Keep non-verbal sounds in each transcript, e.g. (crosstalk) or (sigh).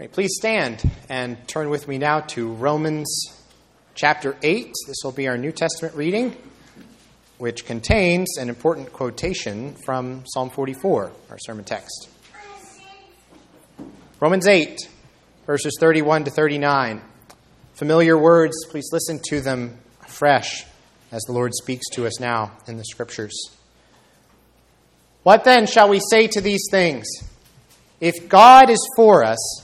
Right, please stand and turn with me now to Romans chapter 8. This will be our New Testament reading, which contains an important quotation from Psalm 44, our sermon text. Romans 8, verses 31 to 39. Familiar words, please listen to them afresh as the Lord speaks to us now in the Scriptures. What then shall we say to these things? If God is for us,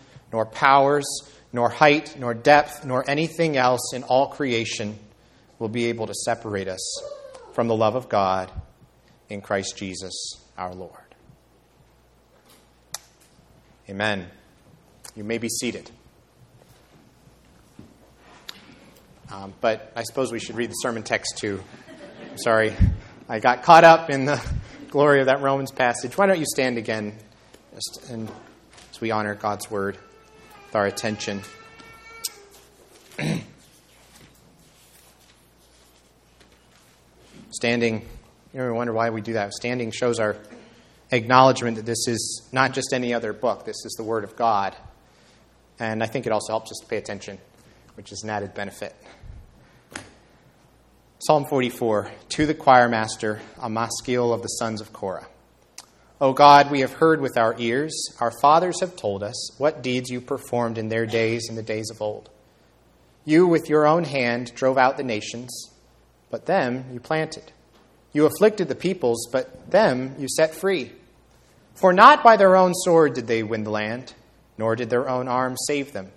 nor powers, nor height, nor depth, nor anything else in all creation will be able to separate us from the love of God in Christ Jesus our Lord. Amen. You may be seated. Um, but I suppose we should read the sermon text too. I'm sorry. I got caught up in the glory of that Romans passage. Why don't you stand again just and, as we honor God's word? Our attention. (clears throat) Standing, you ever wonder why we do that? Standing shows our acknowledgement that this is not just any other book, this is the Word of God. And I think it also helps us to pay attention, which is an added benefit. Psalm 44 To the choir master, a maskil of the sons of Korah. O God, we have heard with our ears, our fathers have told us what deeds you performed in their days and the days of old. You, with your own hand, drove out the nations, but them you planted. You afflicted the peoples, but them you set free. For not by their own sword did they win the land, nor did their own arm save them.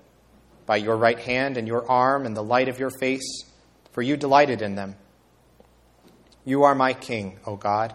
By your right hand and your arm and the light of your face, for you delighted in them. You are my king, O God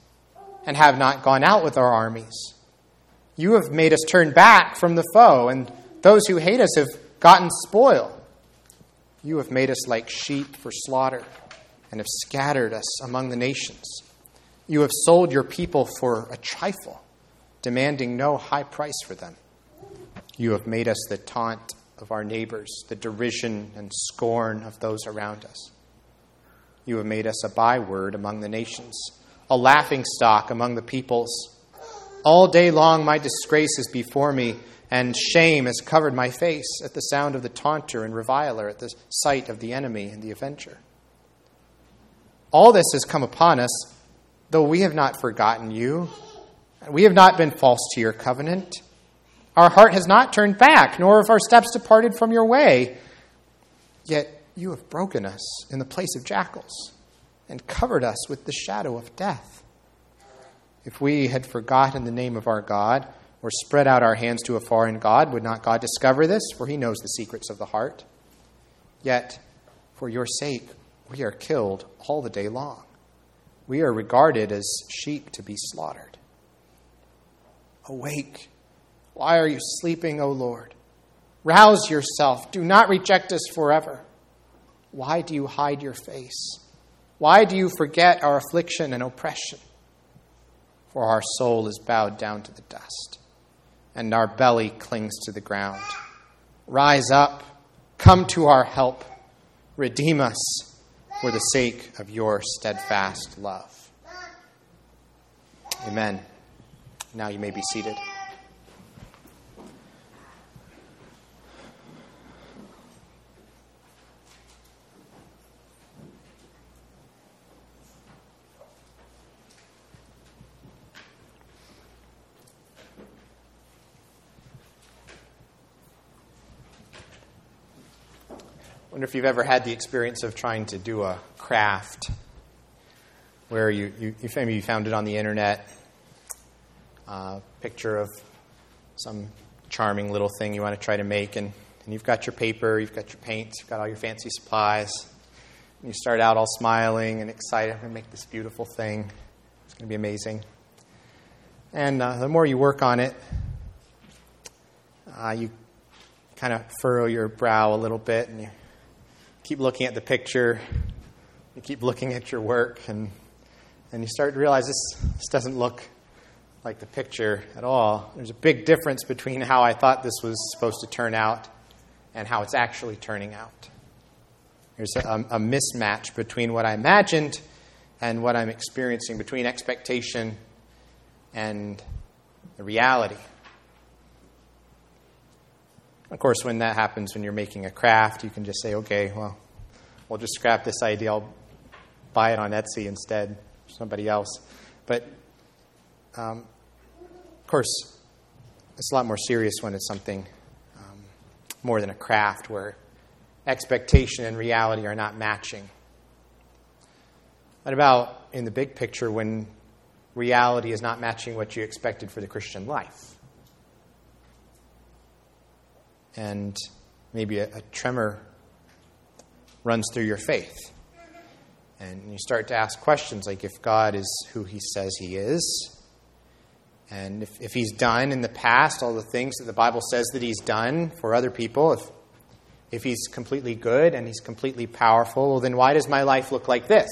and have not gone out with our armies. You have made us turn back from the foe, and those who hate us have gotten spoil. You have made us like sheep for slaughter, and have scattered us among the nations. You have sold your people for a trifle, demanding no high price for them. You have made us the taunt of our neighbors, the derision and scorn of those around us. You have made us a byword among the nations a laughing stock among the peoples. All day long my disgrace is before me, and shame has covered my face at the sound of the taunter and reviler, at the sight of the enemy and the avenger. All this has come upon us, though we have not forgotten you. We have not been false to your covenant. Our heart has not turned back, nor have our steps departed from your way. Yet you have broken us in the place of jackals and covered us with the shadow of death. If we had forgotten the name of our God, or spread out our hands to a foreign God, would not God discover this? For he knows the secrets of the heart. Yet, for your sake, we are killed all the day long. We are regarded as sheep to be slaughtered. Awake. Why are you sleeping, O Lord? Rouse yourself. Do not reject us forever. Why do you hide your face? Why do you forget our affliction and oppression? For our soul is bowed down to the dust, and our belly clings to the ground. Rise up, Come to our help. Redeem us for the sake of your steadfast love. Amen. Now you may be seated. Wonder if you've ever had the experience of trying to do a craft where you, you, you maybe you found it on the internet, a uh, picture of some charming little thing you want to try to make, and, and you've got your paper, you've got your paints, you've got all your fancy supplies. And you start out all smiling and excited, I'm going to make this beautiful thing. It's going to be amazing. And uh, the more you work on it, uh, you kind of furrow your brow a little bit and you keep looking at the picture, you keep looking at your work, and, and you start to realize this, this doesn't look like the picture at all. There's a big difference between how I thought this was supposed to turn out and how it's actually turning out. There's a, a mismatch between what I imagined and what I'm experiencing, between expectation and the reality. Of course, when that happens, when you're making a craft, you can just say, okay, well, we'll just scrap this idea. I'll buy it on Etsy instead, somebody else. But, um, of course, it's a lot more serious when it's something um, more than a craft where expectation and reality are not matching. What about in the big picture when reality is not matching what you expected for the Christian life? And maybe a, a tremor runs through your faith. And you start to ask questions like if God is who he says he is, and if, if he's done in the past all the things that the Bible says that he's done for other people, if, if he's completely good and he's completely powerful, well, then why does my life look like this?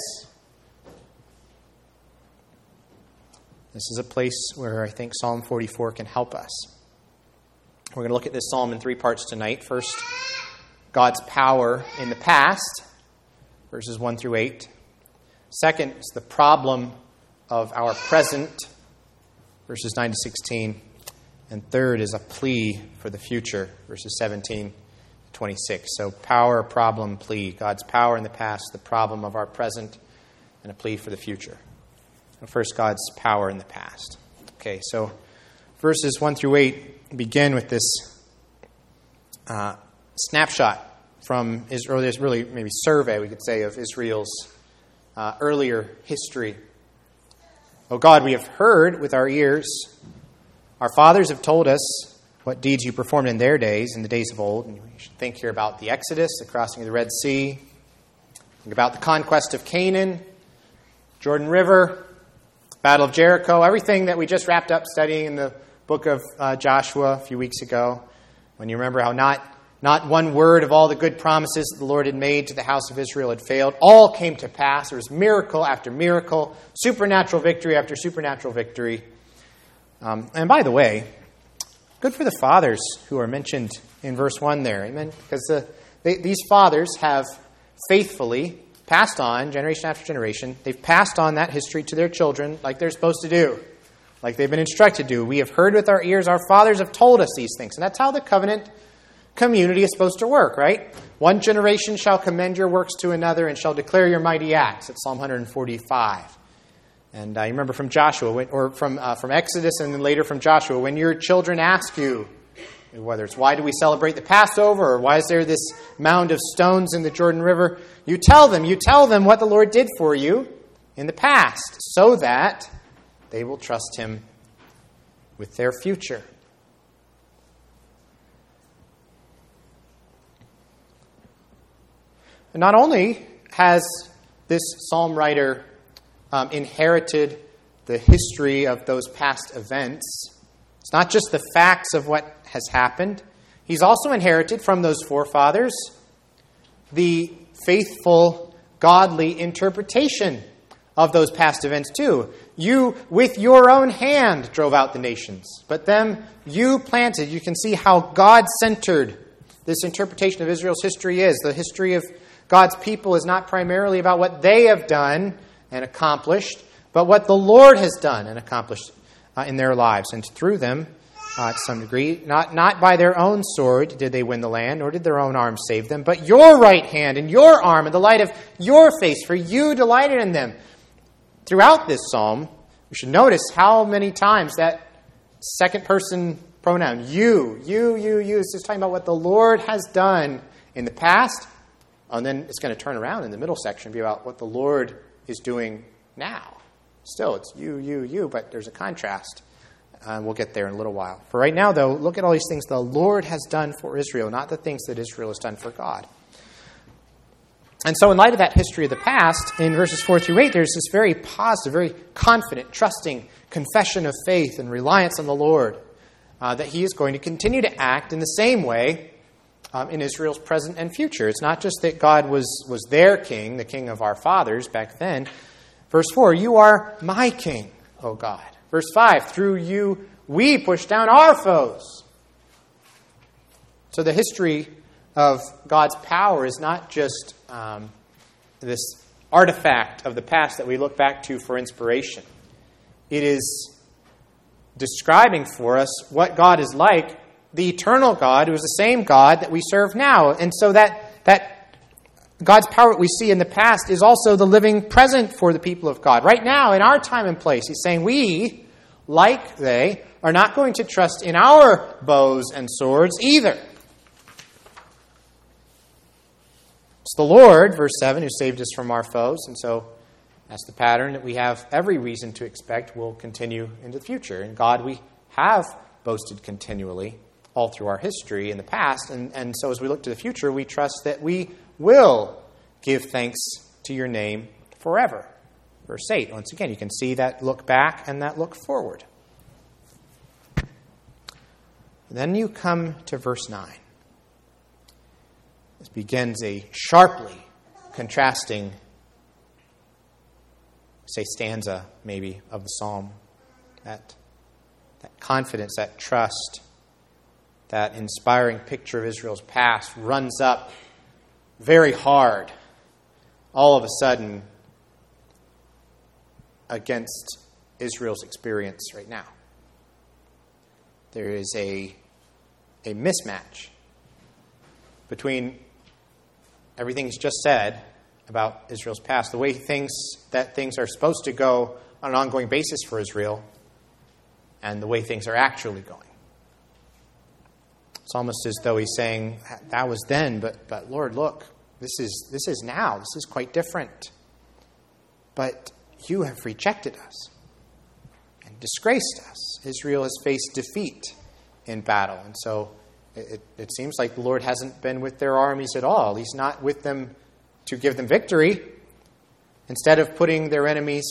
This is a place where I think Psalm 44 can help us. We're going to look at this psalm in three parts tonight. First, God's power in the past, verses 1 through 8. Second, is the problem of our present, verses 9 to 16. And third is a plea for the future, verses 17 to 26. So, power, problem, plea. God's power in the past, the problem of our present, and a plea for the future. First, God's power in the past. Okay, so verses 1 through 8 begin with this uh, snapshot from Israel, this really maybe survey, we could say, of Israel's uh, earlier history. Oh God, we have heard with our ears. Our fathers have told us what deeds you performed in their days, in the days of old. And we should think here about the Exodus, the crossing of the Red Sea, think about the conquest of Canaan, Jordan River, Battle of Jericho, everything that we just wrapped up studying in the book of uh, Joshua a few weeks ago, when you remember how not, not one word of all the good promises that the Lord had made to the house of Israel had failed. All came to pass. There was miracle after miracle, supernatural victory after supernatural victory. Um, and by the way, good for the fathers who are mentioned in verse 1 there. Amen? Because the, they, these fathers have faithfully passed on, generation after generation, they've passed on that history to their children like they're supposed to do like they've been instructed to. do, We have heard with our ears, our fathers have told us these things. And that's how the covenant community is supposed to work, right? One generation shall commend your works to another and shall declare your mighty acts. It's Psalm 145. And I remember from Joshua, or from, uh, from Exodus and then later from Joshua, when your children ask you, whether it's why do we celebrate the Passover or why is there this mound of stones in the Jordan River, you tell them, you tell them what the Lord did for you in the past so that they will trust him with their future. And not only has this psalm writer um, inherited the history of those past events, it's not just the facts of what has happened, he's also inherited from those forefathers the faithful, godly interpretation of those past events too. You, with your own hand, drove out the nations, but them you planted. You can see how God centered this interpretation of Israel's history is. The history of God's people is not primarily about what they have done and accomplished, but what the Lord has done and accomplished uh, in their lives. And through them, uh, to some degree, not, not by their own sword did they win the land, nor did their own arm save them, but your right hand and your arm and the light of your face, for you delighted in them. Throughout this psalm, we should notice how many times that second person pronoun, you, you, you, you, is just talking about what the Lord has done in the past. And then it's going to turn around in the middle section be about what the Lord is doing now. Still, it's you, you, you, but there's a contrast. Uh, we'll get there in a little while. For right now, though, look at all these things the Lord has done for Israel, not the things that Israel has done for God. And so, in light of that history of the past, in verses 4 through 8, there's this very positive, very confident, trusting confession of faith and reliance on the Lord uh, that He is going to continue to act in the same way um, in Israel's present and future. It's not just that God was, was their king, the king of our fathers back then. Verse 4 You are my king, O God. Verse 5 Through you we push down our foes. So the history of God's power is not just um, this artifact of the past that we look back to for inspiration. It is describing for us what God is like, the eternal God, who is the same God that we serve now. And so that, that God's power that we see in the past is also the living present for the people of God. Right now, in our time and place, He's saying, We, like they, are not going to trust in our bows and swords either. It's the Lord, verse 7, who saved us from our foes. And so that's the pattern that we have every reason to expect will continue into the future. And God, we have boasted continually all through our history in the past. And, and so as we look to the future, we trust that we will give thanks to your name forever. Verse 8. Once again, you can see that look back and that look forward. then you come to verse 9. This begins a sharply contrasting, say, stanza maybe of the psalm. That, that confidence, that trust, that inspiring picture of Israel's past runs up very hard all of a sudden against Israel's experience right now. There is a, a mismatch between everything he's just said about Israel's past, the way things that things are supposed to go on an ongoing basis for Israel, and the way things are actually going. It's almost as though he's saying, That was then, but, but Lord, look, this is, this is now. This is quite different. But you have rejected us and disgraced us. Israel has faced defeat in battle. And so it, it seems like the Lord hasn't been with their armies at all. He's not with them to give them victory. Instead of putting their enemies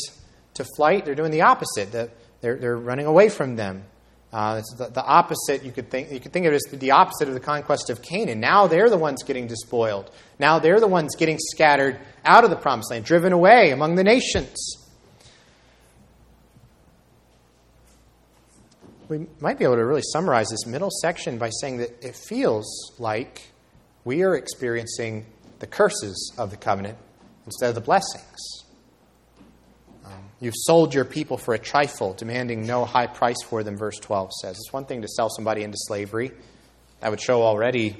to flight, they're doing the opposite. They're, they're running away from them. Uh, the, the, opposite. You could think you could think of it as the opposite of the conquest of Canaan. Now they're the ones getting despoiled. Now they're the ones getting scattered out of the promised land, driven away among the nations. We might be able to really summarize this middle section by saying that it feels like we are experiencing the curses of the covenant instead of the blessings. Um, you've sold your people for a trifle, demanding no high price for them, verse 12 says. It's one thing to sell somebody into slavery. That would show already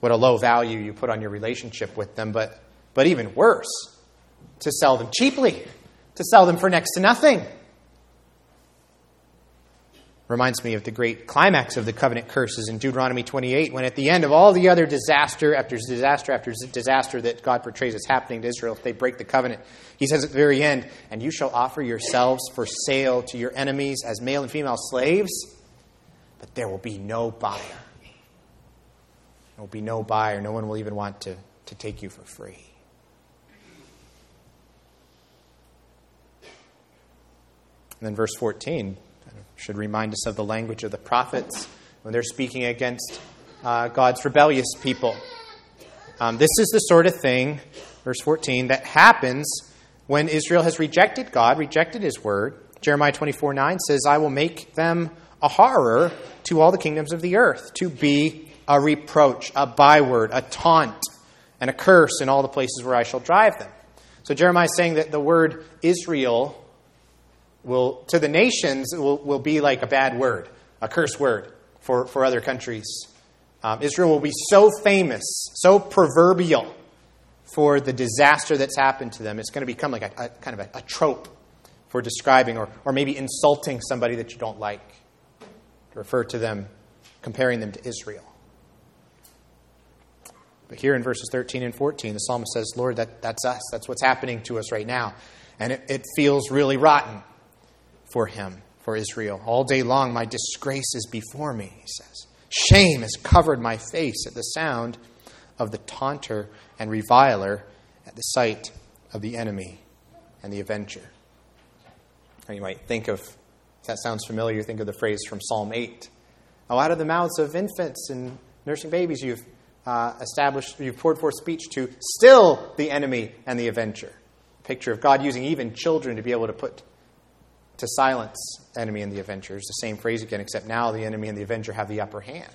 what a low value you put on your relationship with them, but, but even worse, to sell them cheaply, to sell them for next to nothing. Reminds me of the great climax of the covenant curses in Deuteronomy 28, when at the end of all the other disaster after disaster after disaster that God portrays as happening to Israel, if they break the covenant, he says at the very end, And you shall offer yourselves for sale to your enemies as male and female slaves, but there will be no buyer. There will be no buyer. No one will even want to, to take you for free. And then verse 14 should remind us of the language of the prophets when they're speaking against uh, God's rebellious people. Um, this is the sort of thing, verse 14, that happens when Israel has rejected God, rejected his word. Jeremiah 24 9 says, I will make them a horror to all the kingdoms of the earth, to be a reproach, a byword, a taunt, and a curse in all the places where I shall drive them. So Jeremiah is saying that the word Israel will, to the nations, will, will be like a bad word, a curse word for, for other countries. Um, Israel will be so famous, so proverbial for the disaster that's happened to them. It's going to become like a, a kind of a, a trope for describing or, or maybe insulting somebody that you don't like. To refer to them, comparing them to Israel. But here in verses 13 and 14, the psalmist says, Lord, that, that's us. That's what's happening to us right now. And it, it feels really rotten for him, for Israel. All day long, my disgrace is before me, he says. Shame has covered my face at the sound of the taunter and reviler, at the sight of the enemy and the avenger. And you might think of, if that sounds familiar, think of the phrase from Psalm 8. Oh, out of the mouths of infants and nursing babies, you've uh, established, you've poured forth speech to still the enemy and the avenger. Picture of God using even children to be able to put to silence enemy and the avenger. It's the same phrase again, except now the enemy and the avenger have the upper hand.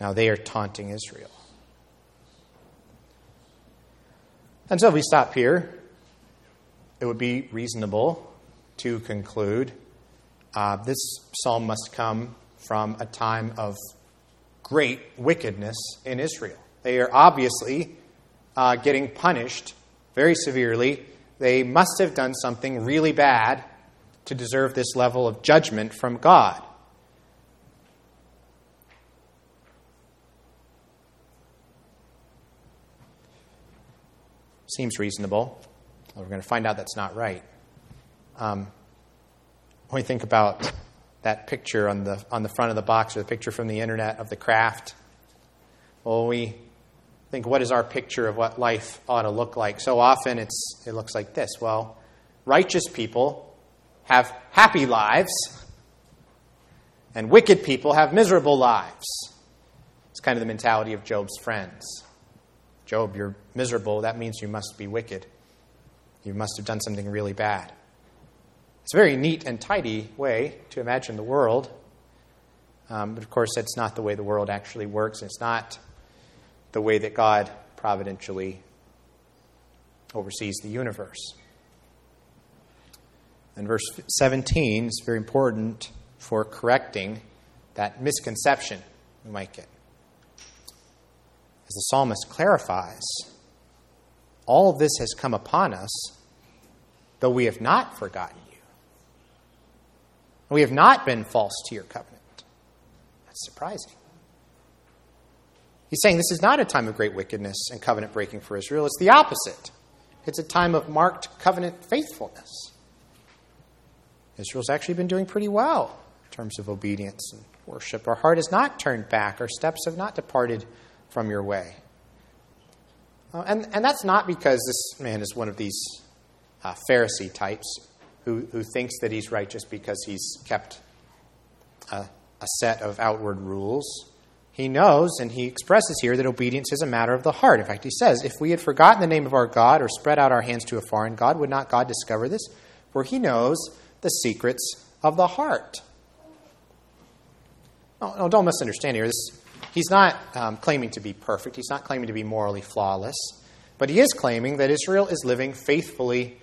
Now they are taunting Israel. And so if we stop here, it would be reasonable to conclude uh, this psalm must come from a time of great wickedness in Israel. They are obviously uh, getting punished very severely. They must have done something really bad to deserve this level of judgment from God. Seems reasonable. We're going to find out that's not right. Um, when we think about that picture on the, on the front of the box or the picture from the internet of the craft. Well, we think, what is our picture of what life ought to look like? So often it's, it looks like this. Well, righteous people have happy lives, and wicked people have miserable lives. It's kind of the mentality of Job's friends. Job, you're miserable. That means you must be wicked. You must have done something really bad. It's a very neat and tidy way to imagine the world. Um, but of course, that's not the way the world actually works. It's not the way that God providentially oversees the universe. And verse 17 is very important for correcting that misconception we might get. As the psalmist clarifies, all of this has come upon us, though we have not forgotten you. we have not been false to your covenant. That's surprising. He's saying this is not a time of great wickedness and covenant breaking for Israel. It's the opposite. It's a time of marked covenant faithfulness. Israel's actually been doing pretty well in terms of obedience and worship. Our heart has not turned back, our steps have not departed from your way. Uh, and, and that's not because this man is one of these uh, Pharisee types who, who thinks that he's righteous because he's kept a, a set of outward rules. He knows, and he expresses here, that obedience is a matter of the heart. In fact, he says, If we had forgotten the name of our God or spread out our hands to a foreign God, would not God discover this? For he knows the secrets of the heart. No, no don't misunderstand here. This, he's not um, claiming to be perfect, he's not claiming to be morally flawless, but he is claiming that Israel is living faithfully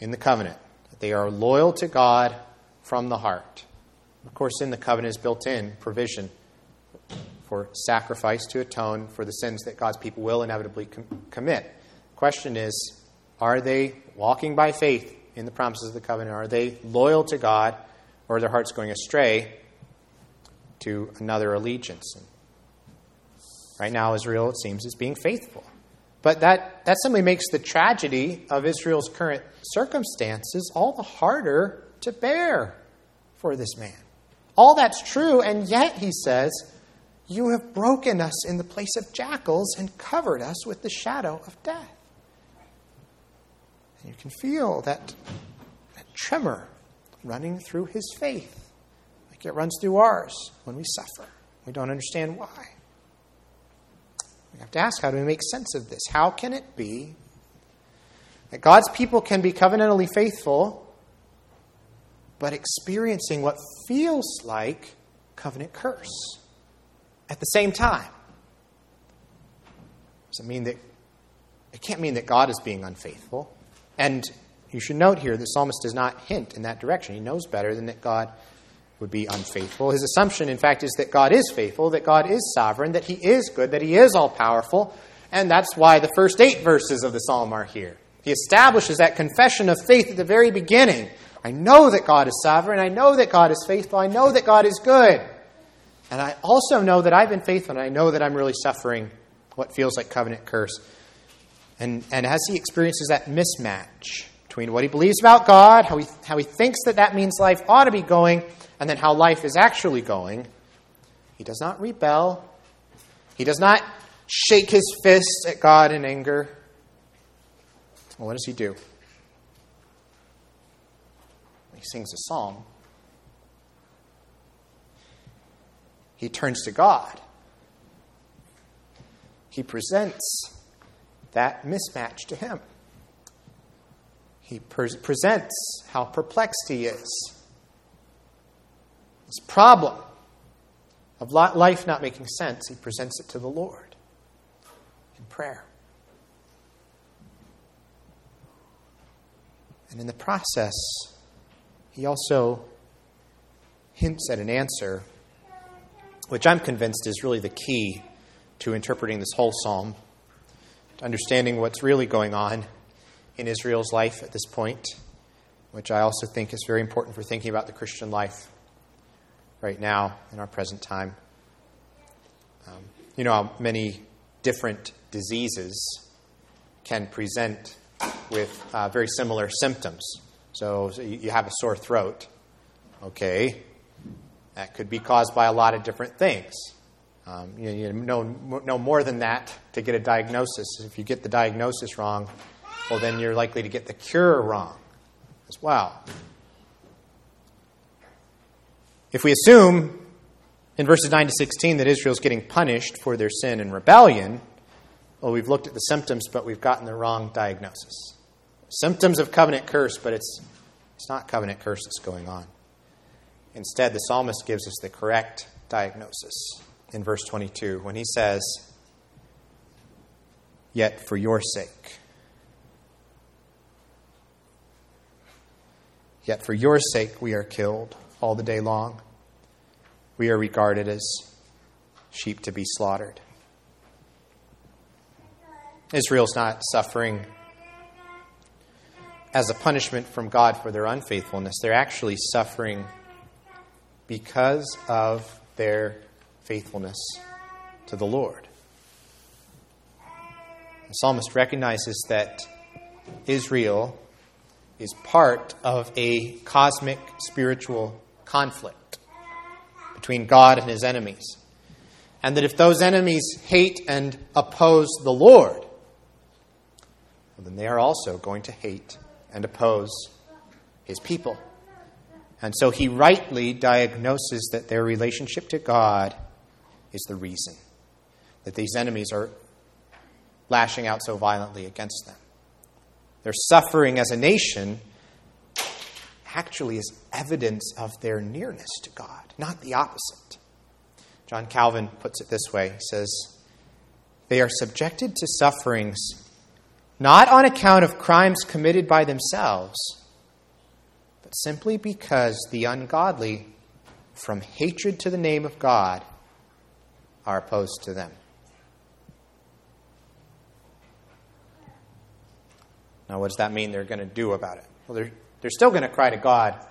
in the covenant. That they are loyal to God from the heart. Of course, in the covenant is built in provision for sacrifice to atone for the sins that God's people will inevitably com- commit. The question is are they walking by faith in the promises of the covenant? Are they loyal to God, or are their hearts going astray to another allegiance? And right now, Israel, it seems, is being faithful. But that, that simply makes the tragedy of Israel's current circumstances all the harder to bear for this man. All that's true, and yet, he says, you have broken us in the place of jackals and covered us with the shadow of death. And you can feel that, that tremor running through his faith, like it runs through ours when we suffer. We don't understand why. We have to ask how do we make sense of this? How can it be that God's people can be covenantally faithful, but experiencing what feels like covenant curse at the same time. Does it mean that it can't mean that God is being unfaithful? And you should note here the psalmist does not hint in that direction. He knows better than that God would be unfaithful. His assumption, in fact, is that God is faithful, that God is sovereign, that He is good, that He is all powerful, and that's why the first eight verses of the psalm are here. He establishes that confession of faith at the very beginning. I know that God is sovereign. I know that God is faithful. I know that God is good. And I also know that I've been faithful, and I know that I'm really suffering what feels like covenant curse. And, and as he experiences that mismatch between what he believes about God, how he, how he thinks that that means life ought to be going, and then how life is actually going, he does not rebel. He does not shake his fist at God in anger. Well, what does he do? He sings a song. He turns to God. He presents that mismatch to him. He pre- presents how perplexed he is. This problem of life not making sense, he presents it to the Lord in prayer. And in the process, he also hints at an answer, which I'm convinced is really the key to interpreting this whole psalm, to understanding what's really going on in Israel's life at this point, which I also think is very important for thinking about the Christian life right now in our present time. Um, you know how many different diseases can present with uh, very similar symptoms. So, so, you have a sore throat, okay? That could be caused by a lot of different things. Um, you, you know, know more than that to get a diagnosis. If you get the diagnosis wrong, well, then you're likely to get the cure wrong as well. If we assume in verses 9 to 16 that Israel's getting punished for their sin and rebellion, well, we've looked at the symptoms, but we've gotten the wrong diagnosis. Symptoms of covenant curse, but it's, it's not covenant curse that's going on. Instead, the psalmist gives us the correct diagnosis in verse 22 when he says, Yet for your sake. Yet for your sake we are killed all the day long. We are regarded as sheep to be slaughtered. Israel's not suffering as a punishment from God for their unfaithfulness. They're actually suffering because of their faithfulness to the Lord. The psalmist recognizes that Israel is part of a cosmic spiritual conflict between God and his enemies. And that if those enemies hate and oppose the Lord, well, then they are also going to hate and oppose his people. And so he rightly diagnoses that their relationship to God is the reason that these enemies are lashing out so violently against them. Their suffering as a nation actually is evidence of their nearness to God, not the opposite. John Calvin puts it this way He says, They are subjected to sufferings not on account of crimes committed by themselves, simply because the ungodly, from hatred to the name of God, are opposed to them. Now, what does that mean they're going to do about it? Well, they're, they're still going to cry to God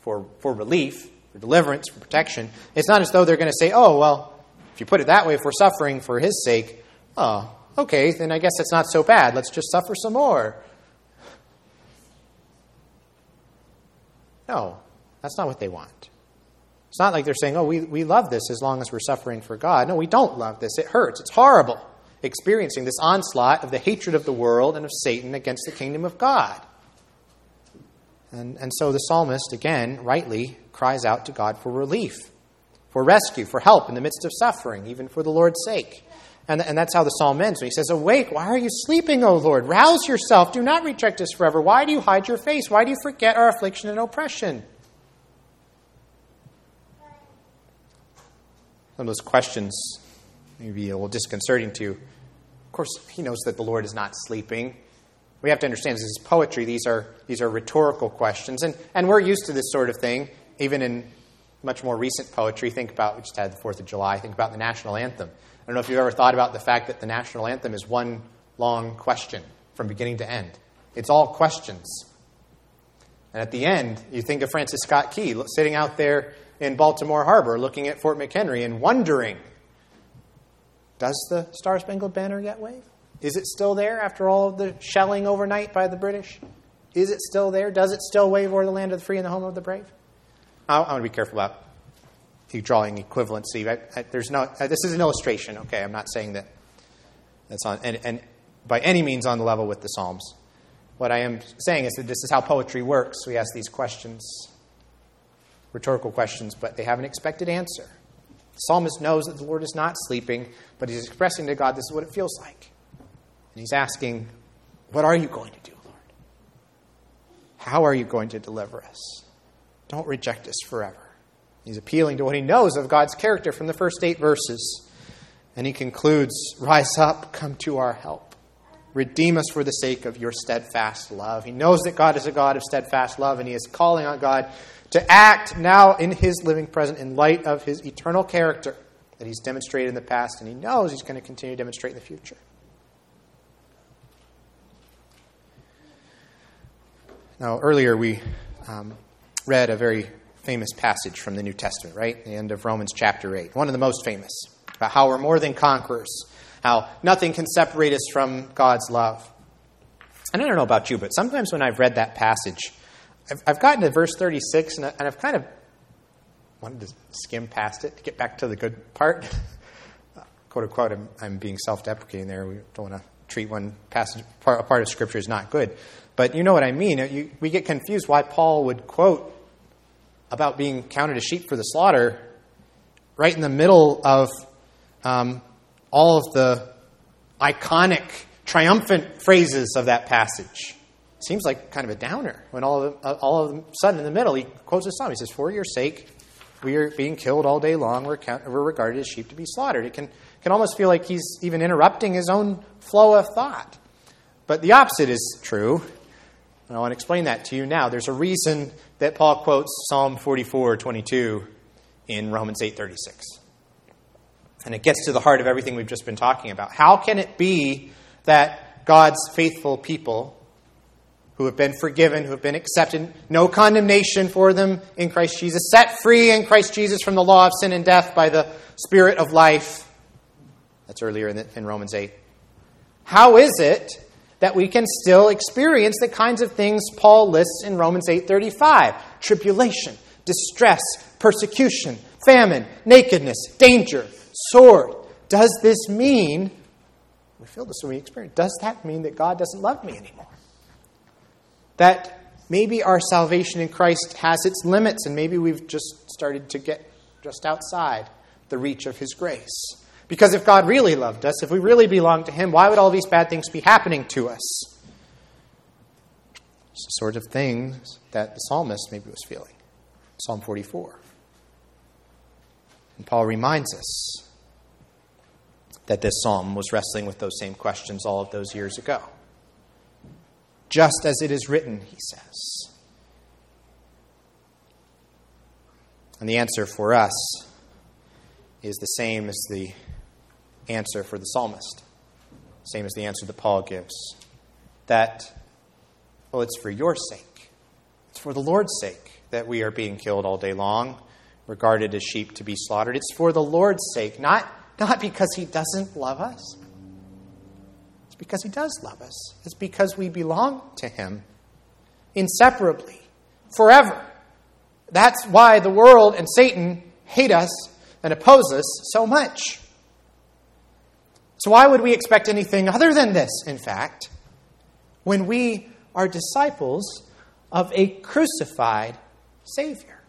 for, for relief, for deliverance, for protection. It's not as though they're going to say, oh, well, if you put it that way, if we're suffering for His sake, oh, okay, then I guess it's not so bad. Let's just suffer some more. No, that's not what they want. It's not like they're saying, oh, we, we love this as long as we're suffering for God. No, we don't love this. It hurts. It's horrible experiencing this onslaught of the hatred of the world and of Satan against the kingdom of God. And, and so the psalmist, again, rightly cries out to God for relief, for rescue, for help in the midst of suffering, even for the Lord's sake. And, and that's how the psalm ends when he says, Awake, why are you sleeping, O Lord? Rouse yourself. Do not reject us forever. Why do you hide your face? Why do you forget our affliction and oppression? Some of those questions may be a little disconcerting to you. Of course, he knows that the Lord is not sleeping. We have to understand this is poetry. These are, these are rhetorical questions. And, and we're used to this sort of thing, even in much more recent poetry. Think about, we just had the 4th of July, think about the national anthem. I don't know if you've ever thought about the fact that the national anthem is one long question from beginning to end. It's all questions. And at the end, you think of Francis Scott Key sitting out there in Baltimore Harbor looking at Fort McHenry and wondering does the Star Spangled Banner yet wave? Is it still there after all of the shelling overnight by the British? Is it still there? Does it still wave o'er the land of the free and the home of the brave? I, want to be careful about you drawing equivalency. I, there's no, uh, this is an illustration, okay? I'm not saying that that's on, and, and by any means on the level with the Psalms. What I am saying is that this is how poetry works. We ask these questions, rhetorical questions, but they have an expected answer. The psalmist knows that the Lord is not sleeping, but he's expressing to God this is what it feels like. And he's asking, What are you going to do, Lord? How are you going to deliver us? Don't reject us forever. He's appealing to what he knows of God's character from the first eight verses. And he concludes Rise up, come to our help. Redeem us for the sake of your steadfast love. He knows that God is a God of steadfast love, and he is calling on God to act now in his living present in light of his eternal character that he's demonstrated in the past, and he knows he's going to continue to demonstrate in the future. Now, earlier we um, read a very famous passage from the New Testament, right? The end of Romans chapter 8. One of the most famous, about how we're more than conquerors how nothing can separate us from God's love. And I don't know about you, but sometimes when I've read that passage, I've, I've gotten to verse 36 and, I, I've kind of wanted to skim past it to get back to the good part. (laughs) quote unquote, I'm, I'm being self deprecating there. We don't want to treat one passage, part, part of Scripture as not good. But you know what I mean. You, we get confused why Paul would quote about being counted as sheep for the slaughter right in the middle of um, all of the iconic, triumphant phrases of that passage. Seems like kind of a downer when all of, uh, all of a sudden in the middle he quotes a psalm. He says, For your sake, we are being killed all day long. We're, count, we're regarded as sheep to be slaughtered. It can, can almost feel like he's even interrupting his own flow of thought. But the opposite is true. And I want to explain that to you now. There's a reason that Paul quotes Psalm 44 22 in Romans 8 36. And it gets to the heart of everything we've just been talking about. How can it be that God's faithful people, who have been forgiven, who have been accepted, no condemnation for them in Christ Jesus, set free in Christ Jesus from the law of sin and death by the Spirit of life? That's earlier in, the, in Romans 8. How is it that we can still experience the kinds of things Paul lists in Romans 8:35? Tribulation, distress, persecution, famine, nakedness, danger, sword. Does this mean, we feel this when we experience, does that mean that God doesn't love me anymore? That maybe our salvation in Christ has its limits and maybe we've just started to get just outside the reach of His grace. Because if God really loved us, if we really belonged to Him, why would all these bad things be happening to us? It's the sort of things that the psalmist maybe was feeling. Psalm 44. And Paul reminds us that this psalm was wrestling with those same questions all of those years ago. Just as it is written, he says. And the answer for us is the same as the answer for the psalmist, same as the answer that Paul gives. That, well, it's for your sake, it's for the Lord's sake that we are being killed all day long, regarded as sheep to be slaughtered. It's for the Lord's sake, not not because he doesn't love us. It's because he does love us. It's because we belong to him inseparably, forever. That's why the world and Satan hate us and oppose us so much. So, why would we expect anything other than this, in fact, when we are disciples of a crucified Savior?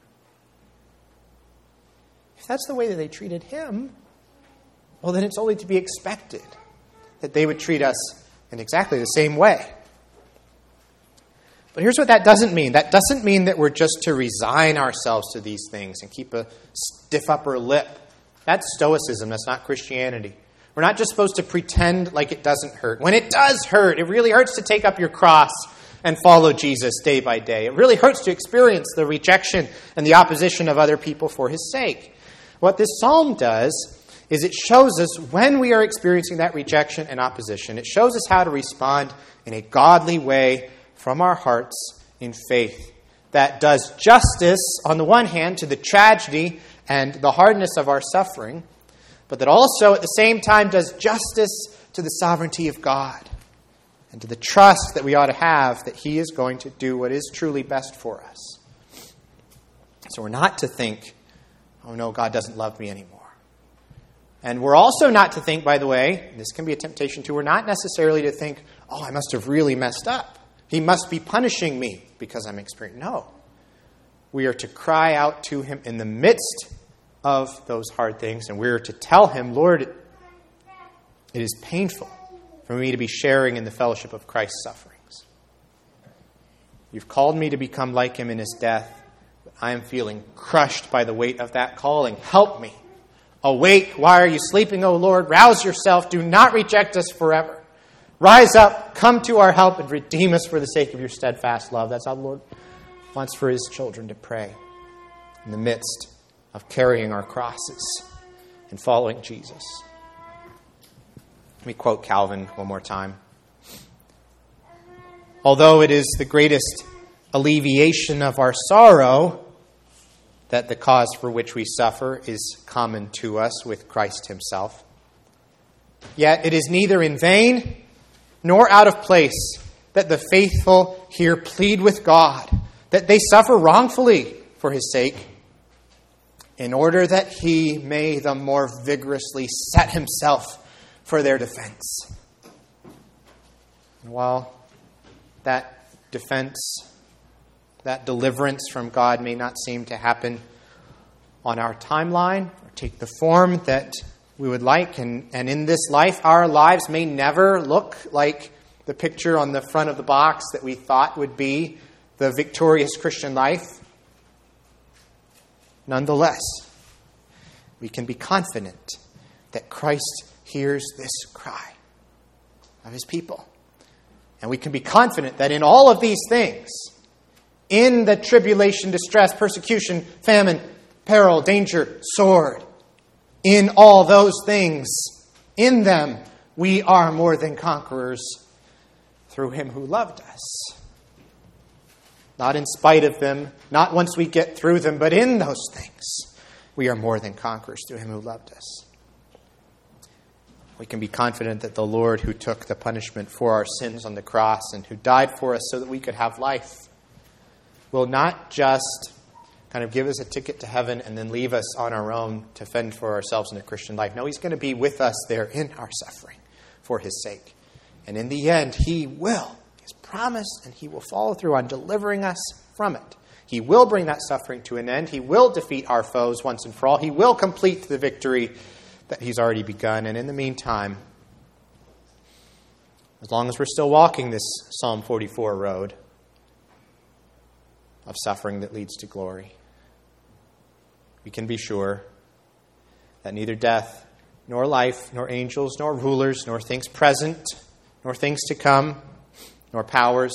If that's the way that they treated him, well, then it's only to be expected that they would treat us in exactly the same way. But here's what that doesn't mean that doesn't mean that we're just to resign ourselves to these things and keep a stiff upper lip That's Stoicism, that's not Christianity. We're not just supposed to pretend like it doesn't hurt. When it does hurt, it really hurts to take up your cross and follow Jesus day by day. It really hurts to experience the rejection and the opposition of other people for his sake. What this psalm does is it shows us when we are experiencing that rejection and opposition, it shows us how to respond in a godly way from our hearts in faith that does justice, on the one hand, to the tragedy and the hardness of our suffering, but that also at the same time does justice to the sovereignty of God and to the trust that we ought to have that He is going to do what is truly best for us. So we're not to think, oh no, God doesn't love me anymore. And we're also not to think, by the way, this can be a temptation too, we're not necessarily to think, oh, I must have really messed up. He must be punishing me because I'm experiencing. No. We are to cry out to Him in the midst of those hard things, and we are to tell Him, Lord, it is painful for me to be sharing in the fellowship of Christ's sufferings. You've called me to become like Him in His death. But I am feeling crushed by the weight of that calling. Help me. Awake. Why are you sleeping, O Lord? Rouse yourself. Do not reject us forever. Rise up, come to our help, and redeem us for the sake of your steadfast love. That's how the Lord wants for his children to pray in the midst of carrying our crosses and following Jesus. Let me quote Calvin one more time. Although it is the greatest alleviation of our sorrow that the cause for which we suffer is common to us with Christ Himself, yet it is neither in vain nor out of place that the faithful here plead with God that they suffer wrongfully for his sake, in order that he may the more vigorously set himself for their defense. And while that defense, that deliverance from God may not seem to happen on our timeline or take the form that we would like. And, and in this life, our lives may never look like the picture on the front of the box that we thought would be the victorious Christian life. Nonetheless, we can be confident that Christ hears this cry of his people. And we can be confident that in all of these things, in the tribulation, distress, persecution, famine, peril, danger, sword, in all those things, in them, we are more than conquerors through him who loved us. Not in spite of them, not once we get through them, but in those things, we are more than conquerors through him who loved us. We can be confident that the Lord who took the punishment for our sins on the cross and who died for us so that we could have life will not just kind of give us a ticket to heaven and then leave us on our own to fend for ourselves in a Christian life. No, He's going to be with us there in our suffering for His sake. And in the end, He will. He's promised, and He will follow through on delivering us from it. He will bring that suffering to an end. He will defeat our foes once and for all. He will complete the victory that He's already begun. And in the meantime, as long as we're still walking this Psalm 44 road of suffering that leads to glory, we can be sure that neither death, nor life, nor angels, nor rulers, nor things present, nor things to come, nor powers,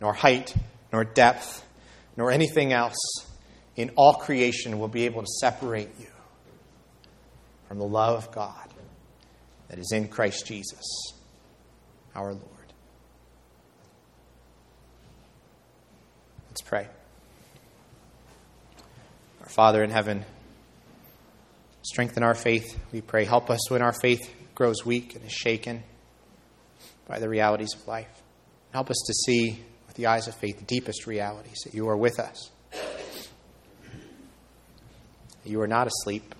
nor height, nor depth, nor anything else in all creation will be able to separate you from the love of God that is in Christ Jesus, our Lord. Let's pray. Our Father in heaven, strengthen our faith, we pray. Help us when our faith grows weak and is shaken by the realities of life. Help us to see with the eyes of faith the deepest realities that you are with us. You are not asleep.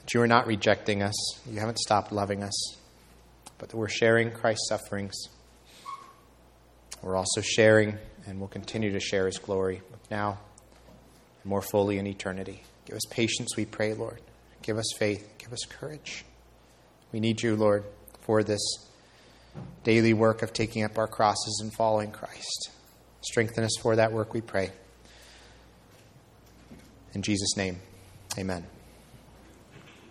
That you are not rejecting us. You haven't stopped loving us. But that we're sharing Christ's sufferings. We're also sharing and will continue to share his glory now and more fully in eternity. Give us patience, we pray, Lord. Give us faith. Give us courage. We need you, Lord, for this daily work of taking up our crosses and following Christ. Strengthen us for that work, we pray. In Jesus' name, Amen.